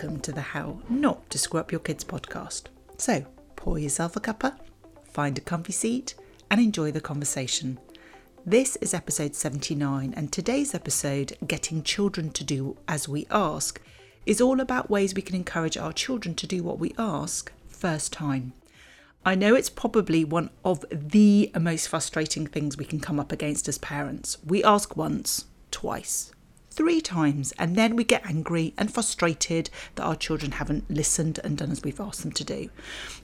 welcome to the How Not to Screw Up Your Kids podcast. So, pour yourself a cuppa, find a comfy seat, and enjoy the conversation. This is episode 79, and today's episode, Getting Children to Do As We Ask, is all about ways we can encourage our children to do what we ask first time. I know it's probably one of the most frustrating things we can come up against as parents. We ask once, twice, three times, and then we get angry and frustrated that our children haven't listened and done as we've asked them to do.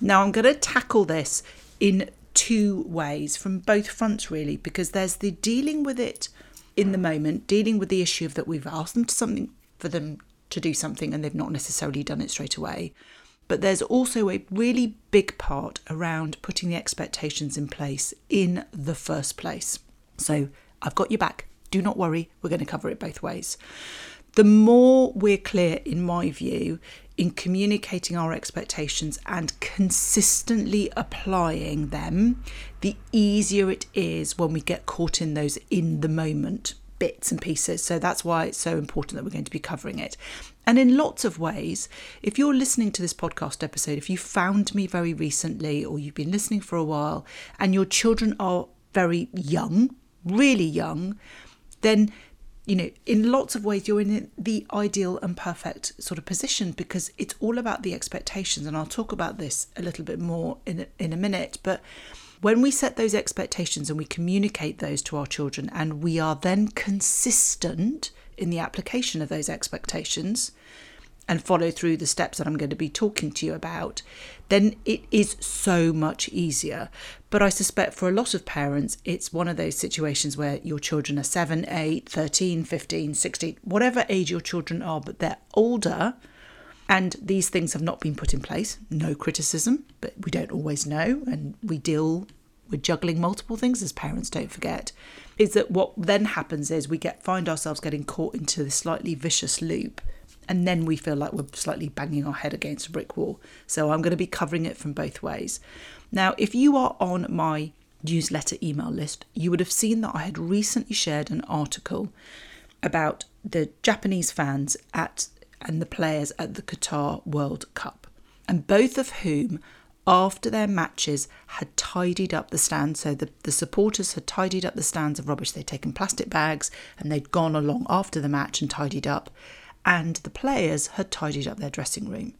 Now, I'm going to tackle this in two ways from both fronts, really, because there's the dealing with it in the moment, dealing with the issue of that we've asked them to something for them to do something and they've not necessarily done it straight away. But there's also a really big part around putting the expectations in place in the first place. So I've got your back. Do not worry, we're going to cover it both ways. The more we're clear, in my view, in communicating our expectations and consistently applying them, the easier it is when we get caught in those in the moment bits and pieces. So that's why it's so important that we're going to be covering it. And in lots of ways, if you're listening to this podcast episode, if you found me very recently or you've been listening for a while and your children are very young, really young, then you know, in lots of ways, you're in the ideal and perfect sort of position because it's all about the expectations. And I'll talk about this a little bit more in a, in a minute. But when we set those expectations and we communicate those to our children, and we are then consistent in the application of those expectations and follow through the steps that I'm going to be talking to you about, then it is so much easier. But I suspect for a lot of parents, it's one of those situations where your children are 7, 8, 13, 15, 16, whatever age your children are, but they're older and these things have not been put in place. No criticism, but we don't always know, and we deal with juggling multiple things as parents, don't forget. Is that what then happens is we get find ourselves getting caught into this slightly vicious loop and then we feel like we're slightly banging our head against a brick wall. So I'm going to be covering it from both ways. Now, if you are on my newsletter email list, you would have seen that I had recently shared an article about the Japanese fans at and the players at the Qatar World Cup, and both of whom, after their matches, had tidied up the stands. So the, the supporters had tidied up the stands of rubbish. They'd taken plastic bags and they'd gone along after the match and tidied up. And the players had tidied up their dressing room.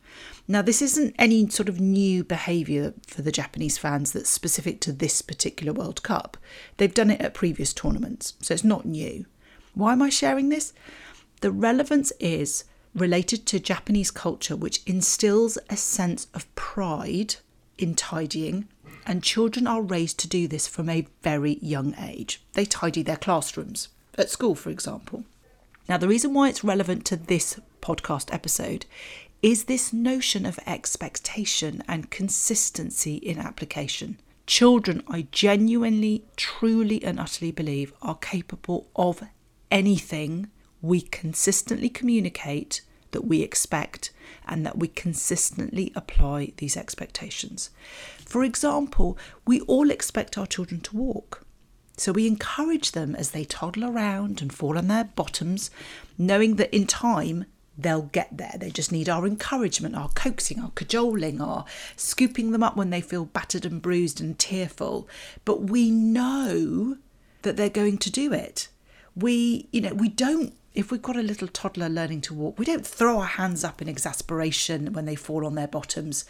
Now, this isn't any sort of new behaviour for the Japanese fans that's specific to this particular World Cup. They've done it at previous tournaments, so it's not new. Why am I sharing this? The relevance is related to Japanese culture, which instills a sense of pride in tidying, and children are raised to do this from a very young age. They tidy their classrooms at school, for example. Now, the reason why it's relevant to this podcast episode is this notion of expectation and consistency in application. Children, I genuinely, truly, and utterly believe are capable of anything we consistently communicate that we expect and that we consistently apply these expectations. For example, we all expect our children to walk. So we encourage them as they toddle around and fall on their bottoms, knowing that in time they'll get there. They just need our encouragement, our coaxing, our cajoling, our scooping them up when they feel battered and bruised and tearful. But we know that they're going to do it. We, you know, we don't if we've got a little toddler learning to walk, we don't throw our hands up in exasperation when they fall on their bottoms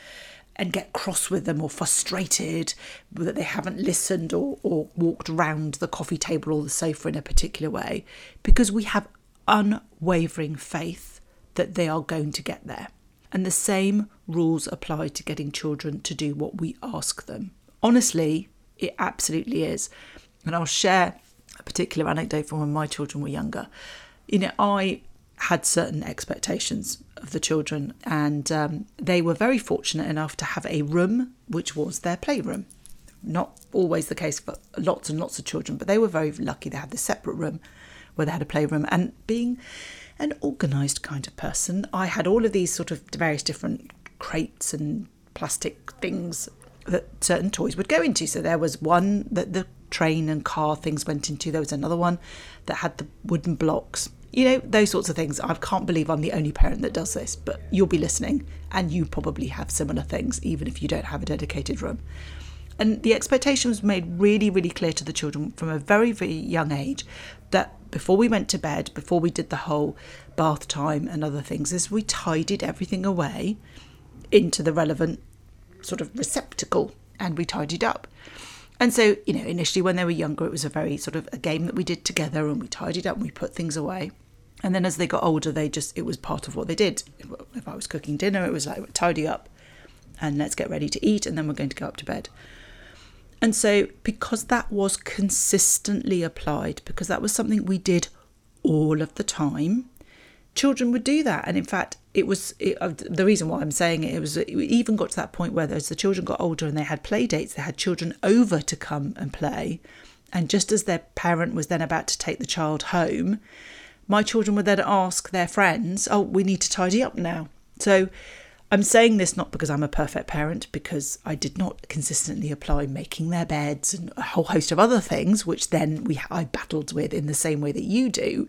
and get cross with them or frustrated that they haven't listened or, or walked round the coffee table or the sofa in a particular way because we have unwavering faith that they are going to get there. And the same rules apply to getting children to do what we ask them. Honestly, it absolutely is. And I'll share a particular anecdote from when my children were younger you know, I had certain expectations of the children, and um, they were very fortunate enough to have a room which was their playroom. Not always the case for lots and lots of children, but they were very lucky. They had this separate room where they had a playroom, and being an organised kind of person, I had all of these sort of various different crates and plastic things that certain toys would go into. So there was one that the train and car things went into. There was another one that had the wooden blocks You know, those sorts of things. I can't believe I'm the only parent that does this, but you'll be listening and you probably have similar things, even if you don't have a dedicated room. And the expectation was made really, really clear to the children from a very, very young age that before we went to bed, before we did the whole bath time and other things, is we tidied everything away into the relevant sort of receptacle and we tidied up. And so, you know, initially when they were younger, it was a very sort of a game that we did together and we tidied up and we put things away. And then as they got older, they just, it was part of what they did. If I was cooking dinner, it was like tidy up and let's get ready to eat and then we're going to go up to bed. And so, because that was consistently applied, because that was something we did all of the time, children would do that. And in fact, it was it, uh, the reason why I'm saying it. It was it even got to that point where, as the children got older and they had play dates, they had children over to come and play. And just as their parent was then about to take the child home, my children would then ask their friends, "Oh, we need to tidy up now." So I'm saying this not because I'm a perfect parent, because I did not consistently apply making their beds and a whole host of other things, which then we I battled with in the same way that you do.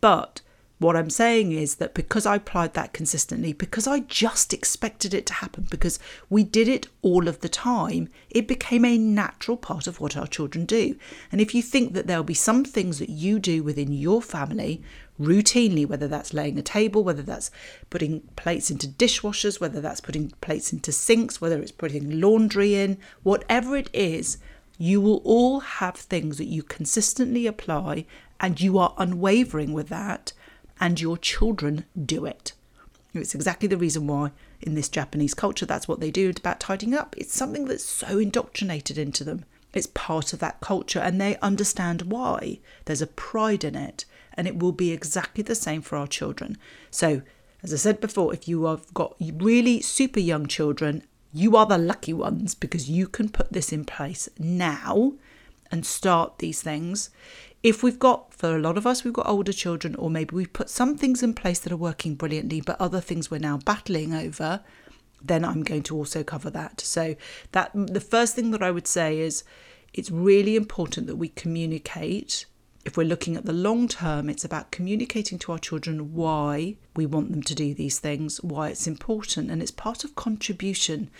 But what I'm saying is that because I applied that consistently, because I just expected it to happen, because we did it all of the time, it became a natural part of what our children do. And if you think that there'll be some things that you do within your family routinely, whether that's laying a table, whether that's putting plates into dishwashers, whether that's putting plates into sinks, whether it's putting laundry in, whatever it is, you will all have things that you consistently apply and you are unwavering with that and your children do it. It's exactly the reason why in this Japanese culture that's what they do about tidying up. It's something that's so indoctrinated into them. It's part of that culture and they understand why. There's a pride in it and it will be exactly the same for our children. So, as I said before, if you have got really super young children, you are the lucky ones because you can put this in place now and start these things. If we've got, for a lot of us, we've got older children, or maybe we've put some things in place that are working brilliantly, but other things we're now battling over, then I'm going to also cover that. So, that the first thing that I would say is it's really important that we communicate. If we're looking at the long term, it's about communicating to our children why we want them to do these things, why it's important, and it's part of contribution.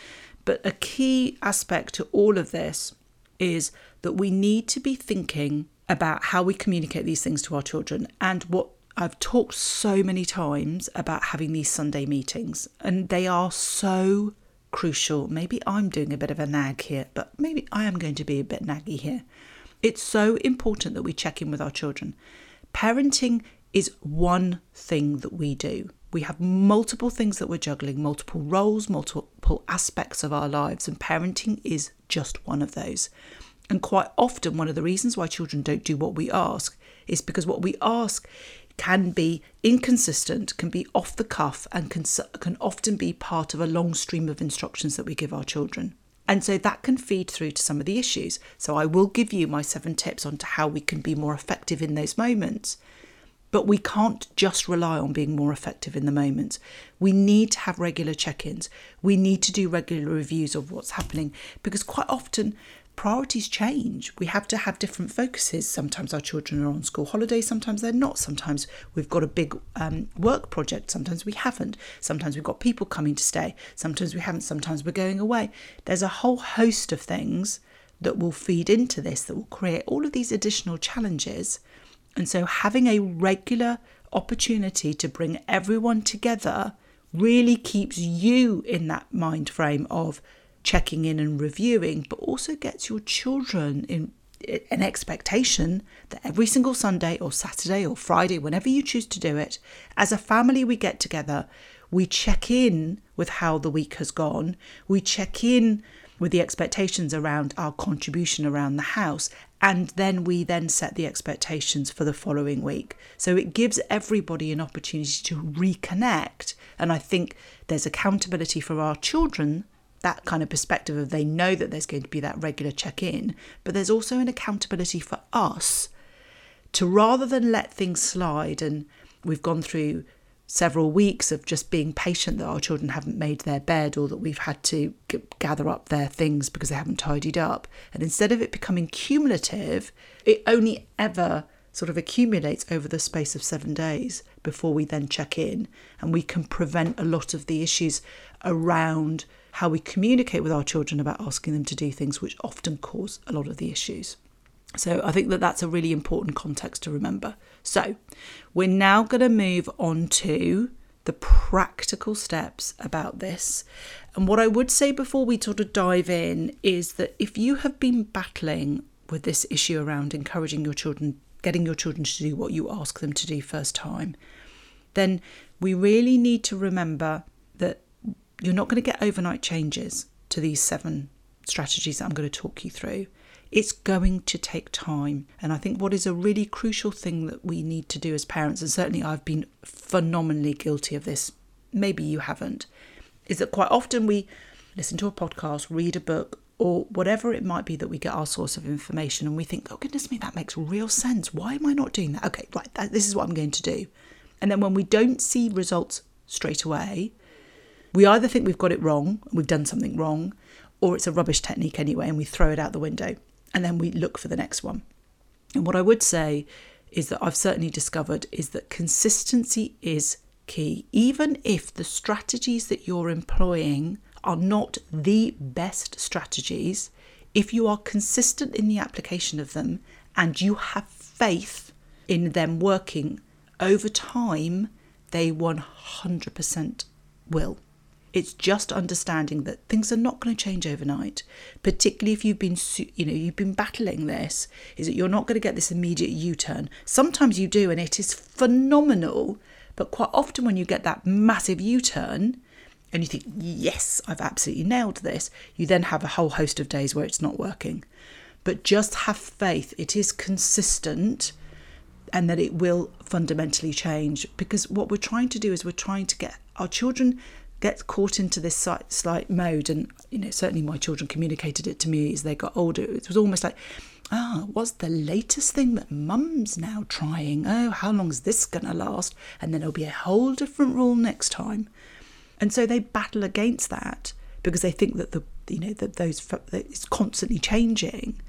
But a key aspect to all of this is that we need to be thinking about how we communicate these things to our children and what I've talked so many times about having these Sunday meetings, and they are so crucial. Maybe I'm doing a bit of a nag here, but maybe I am going to be a bit naggy here. It's so important that we check in with our children. Parenting is one thing that we do. We have multiple things that we're juggling, multiple roles, multiple aspects of our lives, and parenting is just one of those. And quite often, one of the reasons why children don't do what we ask is because what we ask can be inconsistent, can be off the cuff, and can, can often be part of a long stream of instructions that we give our children. And so that can feed through to some of the issues. So I will give you my seven tips on to how we can be more effective in those moments. But we can't just rely on being more effective in the moment. We need to have regular check ins. We need to do regular reviews of what's happening because quite often priorities change. We have to have different focuses. Sometimes our children are on school holidays, sometimes they're not. Sometimes we've got a big um, work project, sometimes we haven't. Sometimes we've got people coming to stay, sometimes we haven't. Sometimes we're going away. There's a whole host of things that will feed into this that will create all of these additional challenges. And so, having a regular opportunity to bring everyone together really keeps you in that mind frame of checking in and reviewing, but also gets your children in an expectation that every single Sunday or Saturday or Friday, whenever you choose to do it, as a family, we get together, we check in with how the week has gone, we check in with the expectations around our contribution around the house and then we then set the expectations for the following week. So it gives everybody an opportunity to reconnect and i think there's accountability for our children that kind of perspective of they know that there's going to be that regular check in, but there's also an accountability for us to rather than let things slide and we've gone through several weeks of just being patient that our children haven't made their bed or that we've had to g- gather up their things because they haven't tidied up. And instead of it becoming cumulative, it only ever sort of accumulates over the space of seven days before we then check in. And we can prevent a lot of the issues around how we communicate with our children about asking them to do things, which often cause a lot of the issues. So I think that that's a really important context to remember. So we're now going to move on to the practical steps about this. And what I would say before we sort of dive in is that if you have been battling with this issue around encouraging your children, getting your children to do what you ask them to do first time, then we really need to remember that you're not going to get overnight changes to these seven strategies that I'm going to talk you through. It's going to take time. And I think what is a really crucial thing that we need to do as parents, and certainly I've been phenomenally guilty of this, maybe you haven't, is that quite often we listen to a podcast, read a book, or whatever it might be that we get our source of information and we think, oh, goodness me, that makes real sense. Why am I not doing that? Okay, right, that, this is what I'm going to do. And then when we don't see results straight away, we either think we've got it wrong, we've done something wrong, or it's a rubbish technique anyway, and we throw it out the window and then we look for the next one. And what I would say is that I've certainly discovered is that consistency is key. Even if the strategies that you're employing are not the best strategies, if you are consistent in the application of them and you have faith in them working over time, they 100% will. It's just understanding that things are not going to change overnight, particularly if you've been, you know, you've been battling this. Is that you're not going to get this immediate U-turn. Sometimes you do, and it is phenomenal. But quite often, when you get that massive U-turn, and you think, yes, I've absolutely nailed this, you then have a whole host of days where it's not working. But just have faith; it is consistent and that it will fundamentally change because what we're trying to do is we're trying to get our children get caught into this slight, mode. And, you know, certainly my children communicated it to me as they got older. It was almost like, ah, what's the latest thing that mum's now trying? Oh, how long's this going to last? And then it'll be a whole different rule next time. And so they battle against that because they think that the, you know, that those, that it's constantly changing.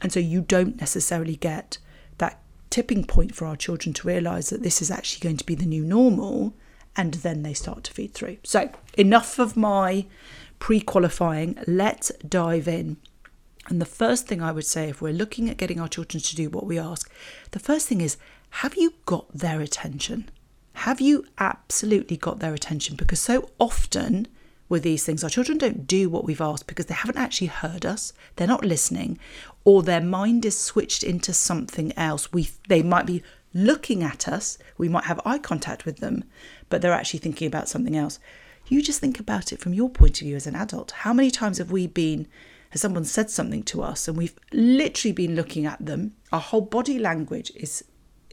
And so you don't necessarily get that tipping point for our children to realize that this is actually going to be the new normal and then they start to feed through. So, enough of my pre qualifying, let's dive in. And the first thing I would say, if we're looking at getting our children to do what we ask, the first thing is have you got their attention? Have you absolutely got their attention? Because so often with these things, our children don't do what we've asked because they haven't actually heard us, they're not listening, or their mind is switched into something else. We they might be looking at us, we might have eye contact with them, but they're actually thinking about something else. You just think about it from your point of view as an adult. How many times have we been, has someone said something to us and we've literally been looking at them? Our whole body language is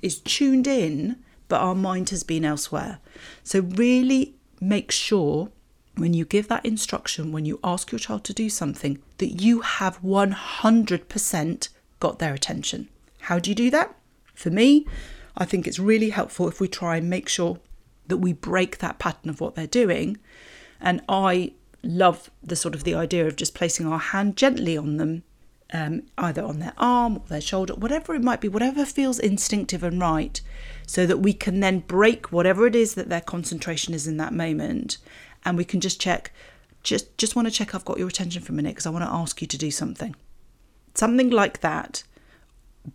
is tuned in, but our mind has been elsewhere. So really make sure when you give that instruction, when you ask your child to do something, that you have 100% got their attention. How do you do that? For me, I think it's really helpful if we try and make sure that we break that pattern of what they're doing. And I love the sort of the idea of just placing our hand gently on them, um, either on their arm or their shoulder, whatever it might be, whatever feels instinctive and right, so that we can then break whatever it is that their concentration is in that moment, and we can just check. Just, just want to check I've got your attention for a minute because I want to ask you to do something. Something like that,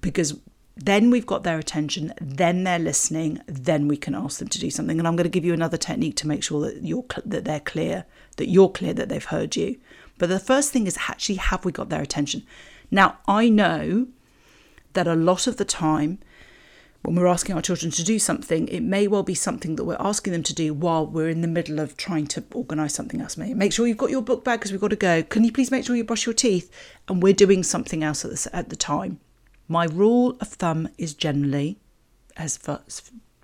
because then we've got their attention, then they're listening, then we can ask them to do something. And I'm going to give you another technique to make sure that you're that they're clear, that you're clear that they've heard you. But the first thing is actually have we got their attention? Now, I know that a lot of the time when we're asking our children to do something, it may well be something that we're asking them to do while we're in the middle of trying to organise something else. Make sure you've got your book bag because we've got to go. Can you please make sure you brush your teeth? And we're doing something else at the, at the time. My rule of thumb is generally as for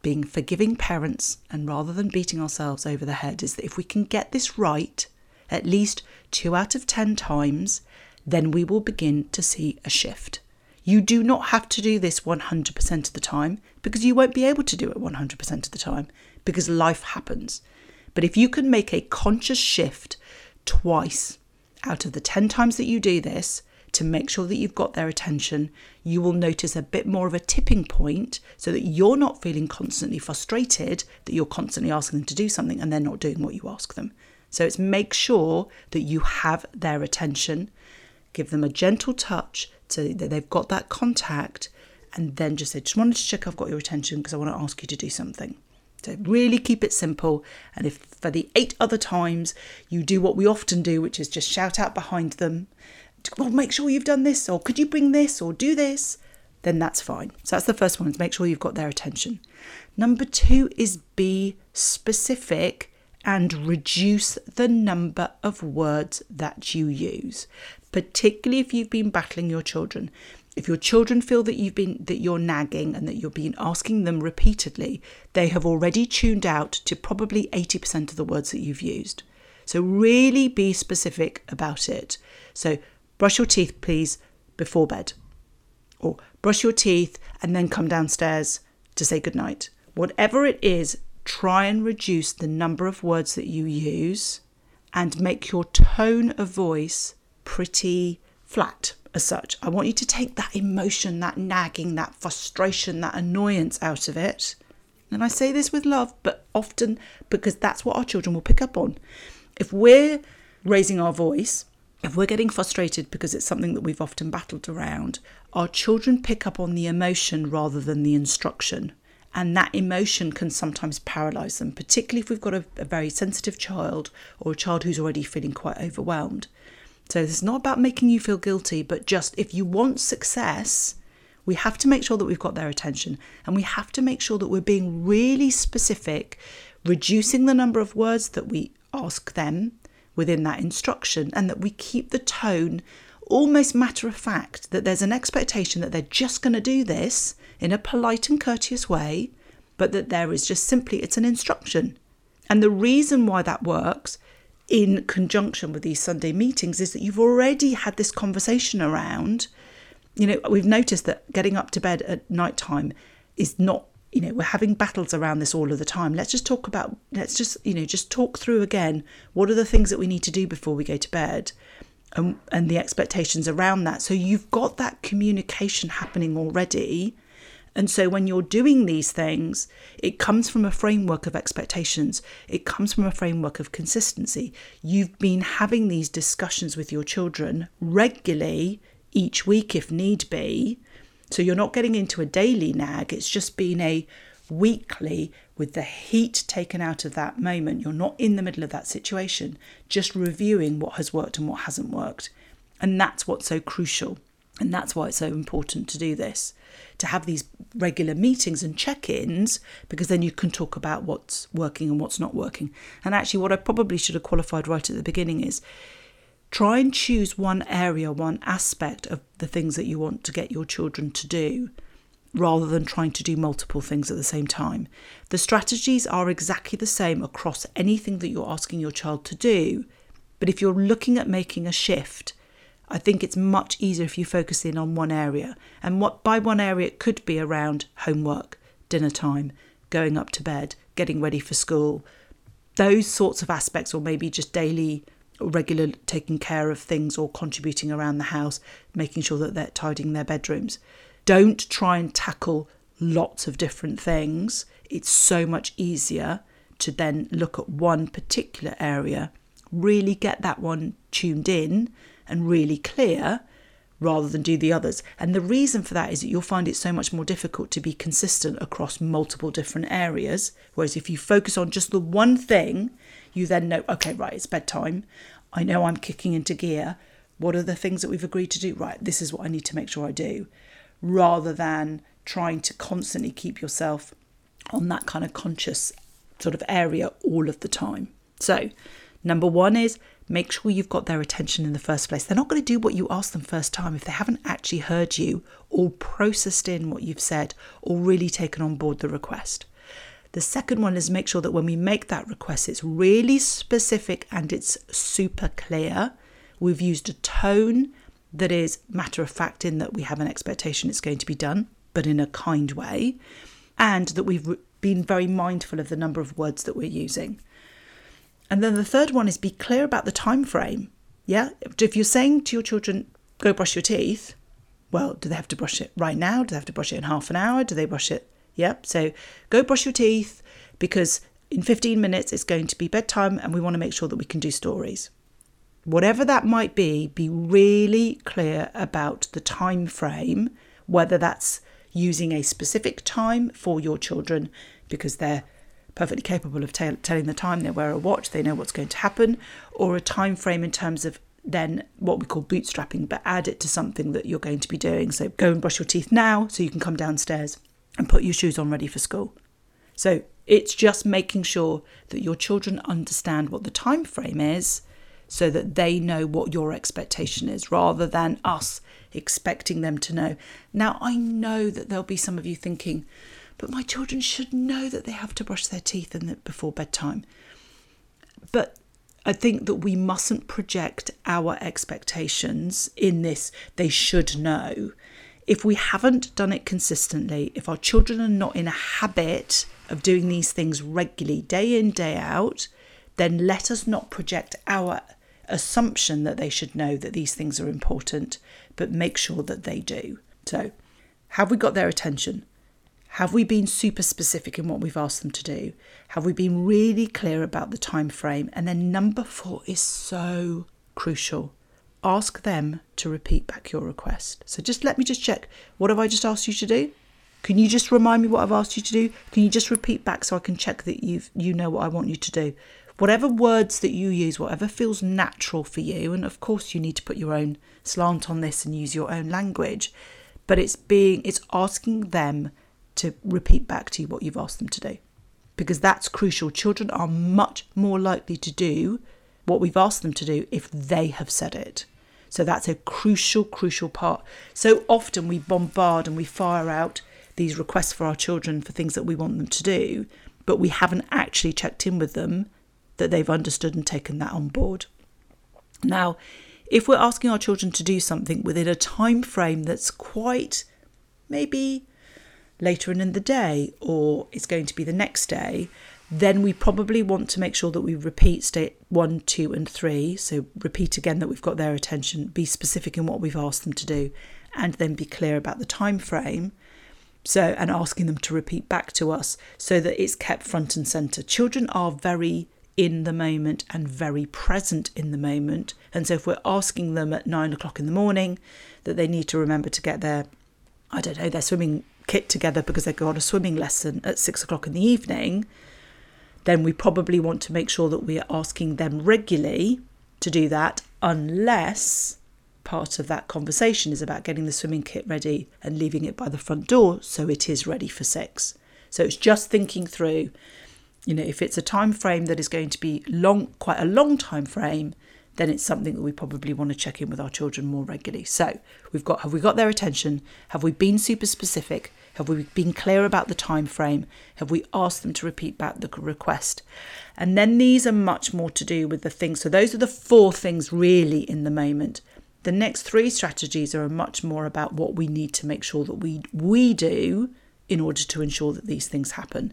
being forgiving parents and rather than beating ourselves over the head is that if we can get this right at least two out of 10 times, then we will begin to see a shift. You do not have to do this 100% of the time because you won't be able to do it 100% of the time because life happens. But if you can make a conscious shift twice out of the 10 times that you do this, to make sure that you've got their attention, you will notice a bit more of a tipping point so that you're not feeling constantly frustrated that you're constantly asking them to do something and they're not doing what you ask them. So it's make sure that you have their attention, give them a gentle touch so that they've got that contact, and then just say, just wanted to check I've got your attention because I want to ask you to do something. So really keep it simple. And if for the eight other times you do what we often do, which is just shout out behind them, well, make sure you've done this, or could you bring this, or do this, then that's fine. So that's the first one, is make sure you've got their attention. Number two is be specific and reduce the number of words that you use, particularly if you've been battling your children. If your children feel that you've been that you're nagging and that you're being asking them repeatedly, they have already tuned out to probably 80% of the words that you've used. So really be specific about it. So brush your teeth please before bed. Or brush your teeth and then come downstairs to say goodnight. Whatever it is, try and reduce the number of words that you use and make your tone of voice pretty flat as such. I want you to take that emotion, that nagging, that frustration, that annoyance out of it. And I say this with love, but often because that's what our children will pick up on. If we're raising our voice, if we're getting frustrated because it's something that we've often battled around, our children pick up on the emotion rather than the instruction. And that emotion can sometimes paralyze them, particularly if we've got a, a very sensitive child or a child who's already feeling quite overwhelmed. So it's not about making you feel guilty, but just if you want success, we have to make sure that we've got their attention and we have to make sure that we're being really specific, reducing the number of words that we ask them within that instruction, and that we keep the tone almost matter of fact, that there's an expectation that they're just going to do this in a polite and courteous way, but that there is just simply it's an instruction. And the reason why that works in conjunction with these Sunday meetings is that you've already had this conversation around, you know, we've noticed that getting up to bed at night time is not, you know, we're having battles around this all of the time. Let's just talk about, let's just, you know, just talk through again what are the things that we need to do before we go to bed and, and the expectations around that. So you've got that communication happening already and so when you're doing these things, it comes from a framework of expectations, it comes from a framework of consistency. You've been having these discussions with your children regularly each week if need be. So you're not getting into a daily nag, it's just been a weekly with the heat taken out of that moment. You're not in the middle of that situation, just reviewing what has worked and what hasn't worked. And that's what's so crucial. And that's why it's so important to do this to have these regular meetings and check ins because then you can talk about what's working and what's not working. And actually, what I probably should have qualified right at the beginning is try and choose one area, one aspect of the things that you want to get your children to do rather than trying to do multiple things at the same time. The strategies are exactly the same across anything that you're asking your child to do. But if you're looking at making a shift, I think it's much easier if you focus in on one area. And what by one area it could be around homework, dinner time, going up to bed, getting ready for school, those sorts of aspects, or maybe just daily regular taking care of things or contributing around the house, making sure that they're tidying their bedrooms. Don't try and tackle lots of different things. It's so much easier to then look at one particular area, really get that one tuned in and really clear rather than do the others. And the reason for that is that you'll find it so much more difficult to be consistent across multiple different areas. Whereas if you focus on just the one thing, you then know, okay, right, it's bedtime. I know I'm kicking into gear. What are the things that we've agreed to do? Right, this is what I need to make sure I do. Rather than trying to constantly keep yourself on that kind of conscious sort of area all of the time. So, number one is make sure you've got their attention in the first place. They're not going to do what you ask them first time if they haven't actually heard you or processed in what you've said or really taken on board the request. The second one is make sure that when we make that request, it's really specific and it's super clear. We've used a tone that is matter of fact in that we have an expectation it's going to be done, but in a kind way, and that we've been very mindful of the number of words that we're using. And then the third one is be clear about the time frame. Yeah, if you're saying to your children, go brush your teeth. Well, do they have to brush it right now? Do they have to brush it in half an hour? Do they brush it? Yep. So go brush your teeth because in 15 minutes it's going to be bedtime and we want to make sure that we can do stories. Whatever that might be, be really clear about the time frame, whether that's using a specific time for your children because they're perfectly capable of t- telling the time they wear a watch they know what's going to happen or a time frame in terms of then what we call bootstrapping but add it to something that you're going to be doing so go and brush your teeth now so you can come downstairs and put your shoes on ready for school so it's just making sure that your children understand what the time frame is so that they know what your expectation is rather than us expecting them to know. Now, I know that there'll be some of you thinking, but my children should know that they have to brush their teeth before bedtime. But I think that we mustn't project our expectations in this, they should know. If we haven't done it consistently, if our children are not in a habit of doing these things regularly, day in, day out, then let us not project our assumption that they should know that these things are important, but make sure that they do. So, have we got their attention? Have we been super specific in what we've asked them to do? Have we been really clear about the time frame? And then number 4 is so crucial. Ask them to repeat back your request. So just let me just check. What have I just asked you to do? Can you just remind me what I've asked you to do? Can you just repeat back so I can check that you've you know what I want you to do? whatever words that you use, whatever feels natural for you, and of course you need to put your own slant on this and use your own language, but it's being it's asking them to repeat back to you what you've asked them to do. Because that's crucial. Children are much more likely to do what we've asked them to do if they have said it. So that's a crucial, crucial part. So often we bombard and we fire out these requests for our children for things that we want them to do, but we haven't actually checked in with them that they've understood and taken that on board. Now, if we're asking our children to do something within a time frame that's quite maybe later in the day or it's going to be the next day, then we probably want to make sure that we repeat state one, two, and three. So repeat again that we've got their attention, be specific in what we've asked them to do, and then be clear about the time frame. So, and asking them to repeat back to us so that it's kept front and center. Children are very in the moment and very present in the moment. And so, if we're asking them at nine o'clock in the morning that they need to remember to get their, I don't know, their swimming kit together because they've got a swimming lesson at six o'clock in the evening, then we probably want to make sure that we are asking them regularly to do that, unless part of that conversation is about getting the swimming kit ready and leaving it by the front door so it is ready for six. So it's just thinking through you know if it's a time frame that is going to be long quite a long time frame then it's something that we probably want to check in with our children more regularly. So we've got have we got their attention? Have we been super specific? Have we been clear about the time frame? Have we asked them to repeat back the request? And then these are much more to do with the things so those are the four things really in the moment. The next three strategies are much more about what we need to make sure that we we do in order to ensure that these things happen.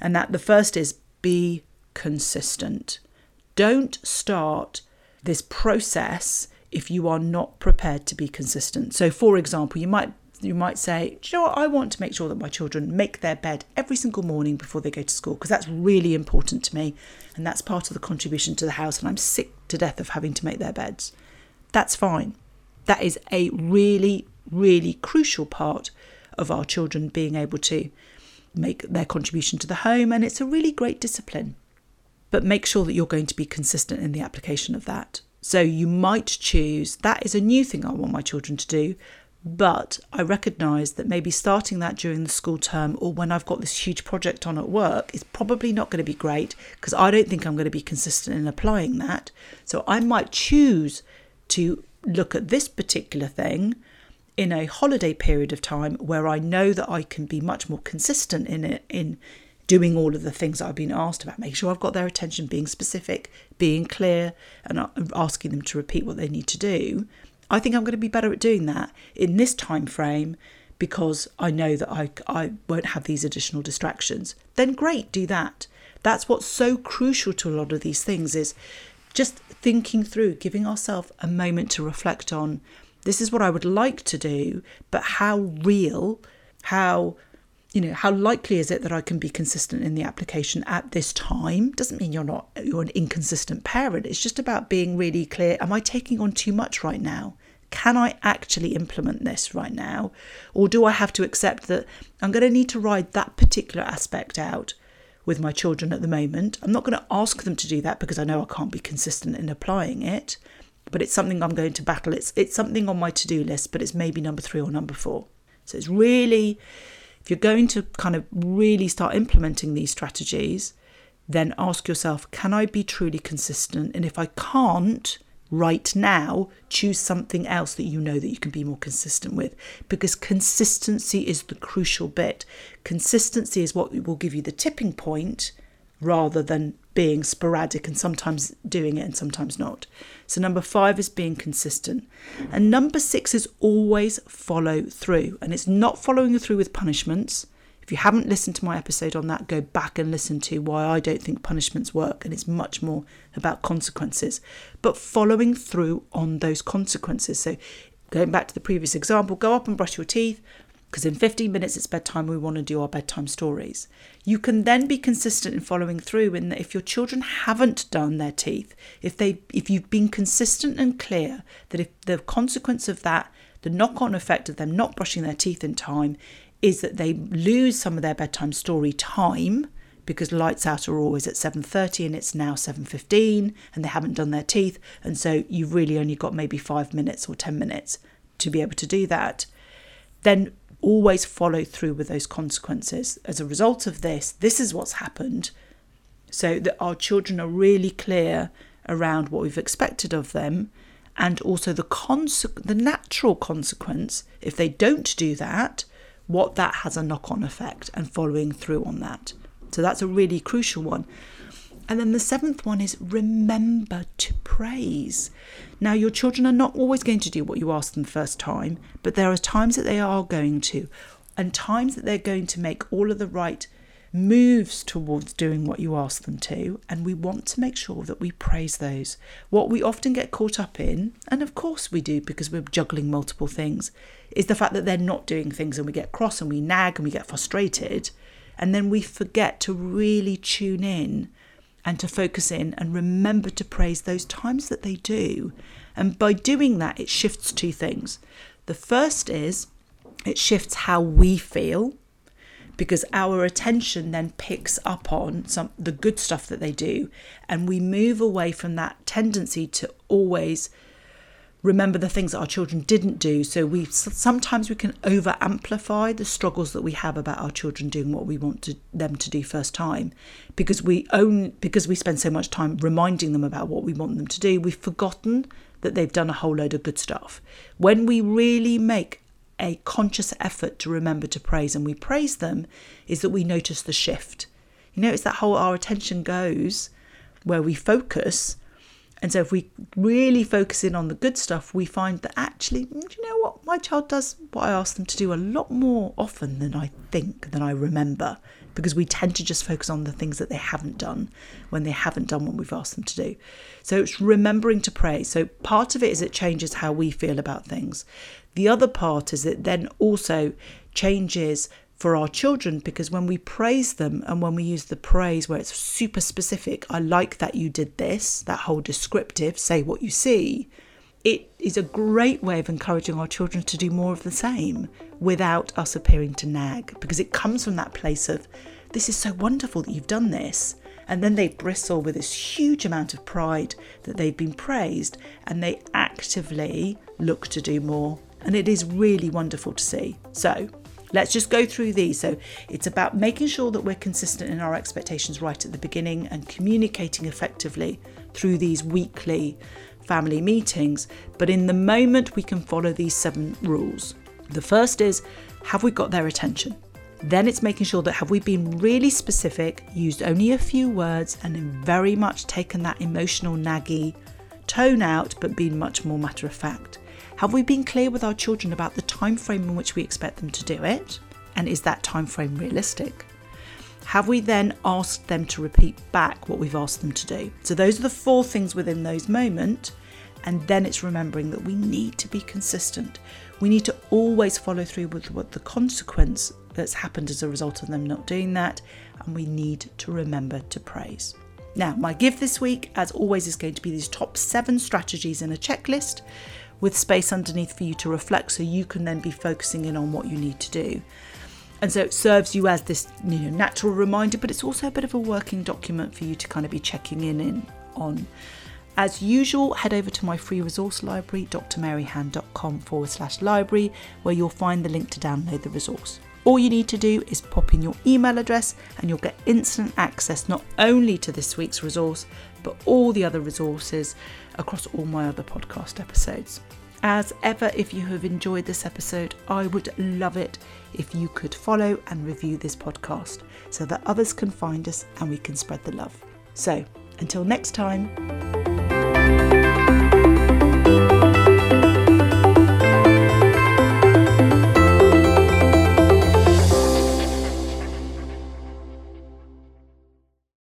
And that the first is be consistent. Don't start this process if you are not prepared to be consistent. So for example, you might you might say, you know what, I want to make sure that my children make their bed every single morning before they go to school because that's really important to me and that's part of the contribution to the house and I'm sick to death of having to make their beds. That's fine. That is a really, really crucial part of our children being able to make their contribution to the home, and it's a really great discipline. But make sure that you're going to be consistent in the application of that. So you might choose that is a new thing I want my children to do, but I recognise that maybe starting that during the school term or when I've got this huge project on at work is probably not going to be great because I don't think I'm going to be consistent in applying that. So I might choose to look at this particular thing in a holiday period of time where I know that I can be much more consistent in it in doing all of the things I've been asked about, making sure I've got their attention, being specific, being clear, and asking them to repeat what they need to do. I think I'm going to be better at doing that in this time frame because I know that I, I won't have these additional distractions. Then great, do that. That's what's so crucial to a lot of these things is just thinking through, giving ourselves a moment to reflect on This is what I would like to do, but how real, how you know how likely is it that i can be consistent in the application at this time? Doesn't mean you're not you're an inconsistent parent. It's just about being really clear am i taking on too much right now? Can i actually implement this right now? Or do i have to accept that i'm going to need to ride that particular aspect out with my children at the moment? I'm not going to ask them to do that because i know i can't be consistent in applying it but it's something i'm going to battle. It's it's something on my to-do list but it's maybe number 3 or number 4 so it's really if you're going to kind of really start implementing these strategies, then ask yourself, can I be truly consistent? And if I can't, right now, choose something else that you know that you can be more consistent with because consistency is the crucial bit. Consistency is what will give you the tipping point rather than being sporadic and sometimes doing it and sometimes not. So, number five is being consistent. And number six is always follow through. And it's not following through with punishments. If you haven't listened to my episode on that, go back and listen to why I don't think punishments work. And it's much more about consequences, but following through on those consequences. So, going back to the previous example, go up and brush your teeth because in 15 minutes it's bedtime we want to do our bedtime stories. You can then be consistent in following through in that if your children haven't done their teeth if they if you've been consistent and clear that if the consequence of that the knock-on effect of them not brushing their teeth in time is that they lose some of their bedtime story time because lights out are always at 7:30 and it's now 7:15 and they haven't done their teeth. And so you've really only got maybe 5 minutes or 10 minutes to be able to do that. Then always follow through with those consequences. As a result of this, this is what's happened. So that our children are really clear around what we've expected of them and also the conse- the natural consequence if they don't do that, what that has a knock-on effect and following through on that. So that's a really crucial one. And then the seventh one is remember to praise. Now, your children are not always going to do what you ask them first time, but there are times that they are going to, and times that they're going to make all of the right moves towards doing what you ask them to. And we want to make sure that we praise those. What we often get caught up in, and of course we do because we're juggling multiple things, is the fact that they're not doing things and we get cross and we nag and we get frustrated. And then we forget to really tune in and to focus in and remember to praise those times that they do. And by doing that, it shifts two things. The first is it shifts how we feel because our attention then picks up on some the good stuff that they do and we move away from that tendency to always remember the things that our children didn't do. So we sometimes we can over amplify the struggles that we have about our children doing what we want to, them to do first time, because we own because we spend so much time reminding them about what we want them to do. We've forgotten that they've done a whole load of good stuff. When we really make a conscious effort to remember to praise and we praise them, is that we notice the shift. You know, it's that whole our attention goes where we focus and so, if we really focus in on the good stuff, we find that actually, mm, do you know what? My child does what I ask them to do a lot more often than I think, than I remember, because we tend to just focus on the things that they haven't done when they haven't done what we've asked them to do. So, it's remembering to pray. So, part of it is it changes how we feel about things. The other part is it then also changes for our children because when we praise them and when we use the praise where it's super specific, I like that you did this, that whole descriptive, say what you see, it is a great way of encouraging our children to do more of the same without us appearing to nag because it comes from that place of, this is so wonderful that you've done this. And then they bristle with this huge amount of pride that they've been praised and they actively look to do more. And it is really wonderful to see. So, Let's just go through these. So it's about making sure that we're consistent in our expectations right at the beginning and communicating effectively through these weekly family meetings. But in the moment, we can follow these seven rules. The first is have we got their attention? Then it's making sure that have we been really specific, used only a few words, and very much taken that emotional naggy tone out, but been much more matter of fact. Have we been clear with our children about the time frame in which we expect them to do it? And is that time frame realistic? Have we then asked them to repeat back what we've asked them to do? So those are the four things within those moments. And then it's remembering that we need to be consistent. We need to always follow through with what the consequence that's happened as a result of them not doing that. And we need to remember to praise. Now, my gift this week, as always, is going to be these top seven strategies in a checklist with space underneath for you to reflect so you can then be focusing in on what you need to do. And so it serves you as this you know, natural reminder, but it's also a bit of a working document for you to kind of be checking in, in on. As usual, head over to my free resource library, drmaryhan.com forward slash library, where you'll find the link to download the resource. All you need to do is pop in your email address and you'll get instant access not only to this week's resource, but all the other resources across all my other podcast episodes. As ever, if you have enjoyed this episode, I would love it if you could follow and review this podcast so that others can find us and we can spread the love. So, until next time.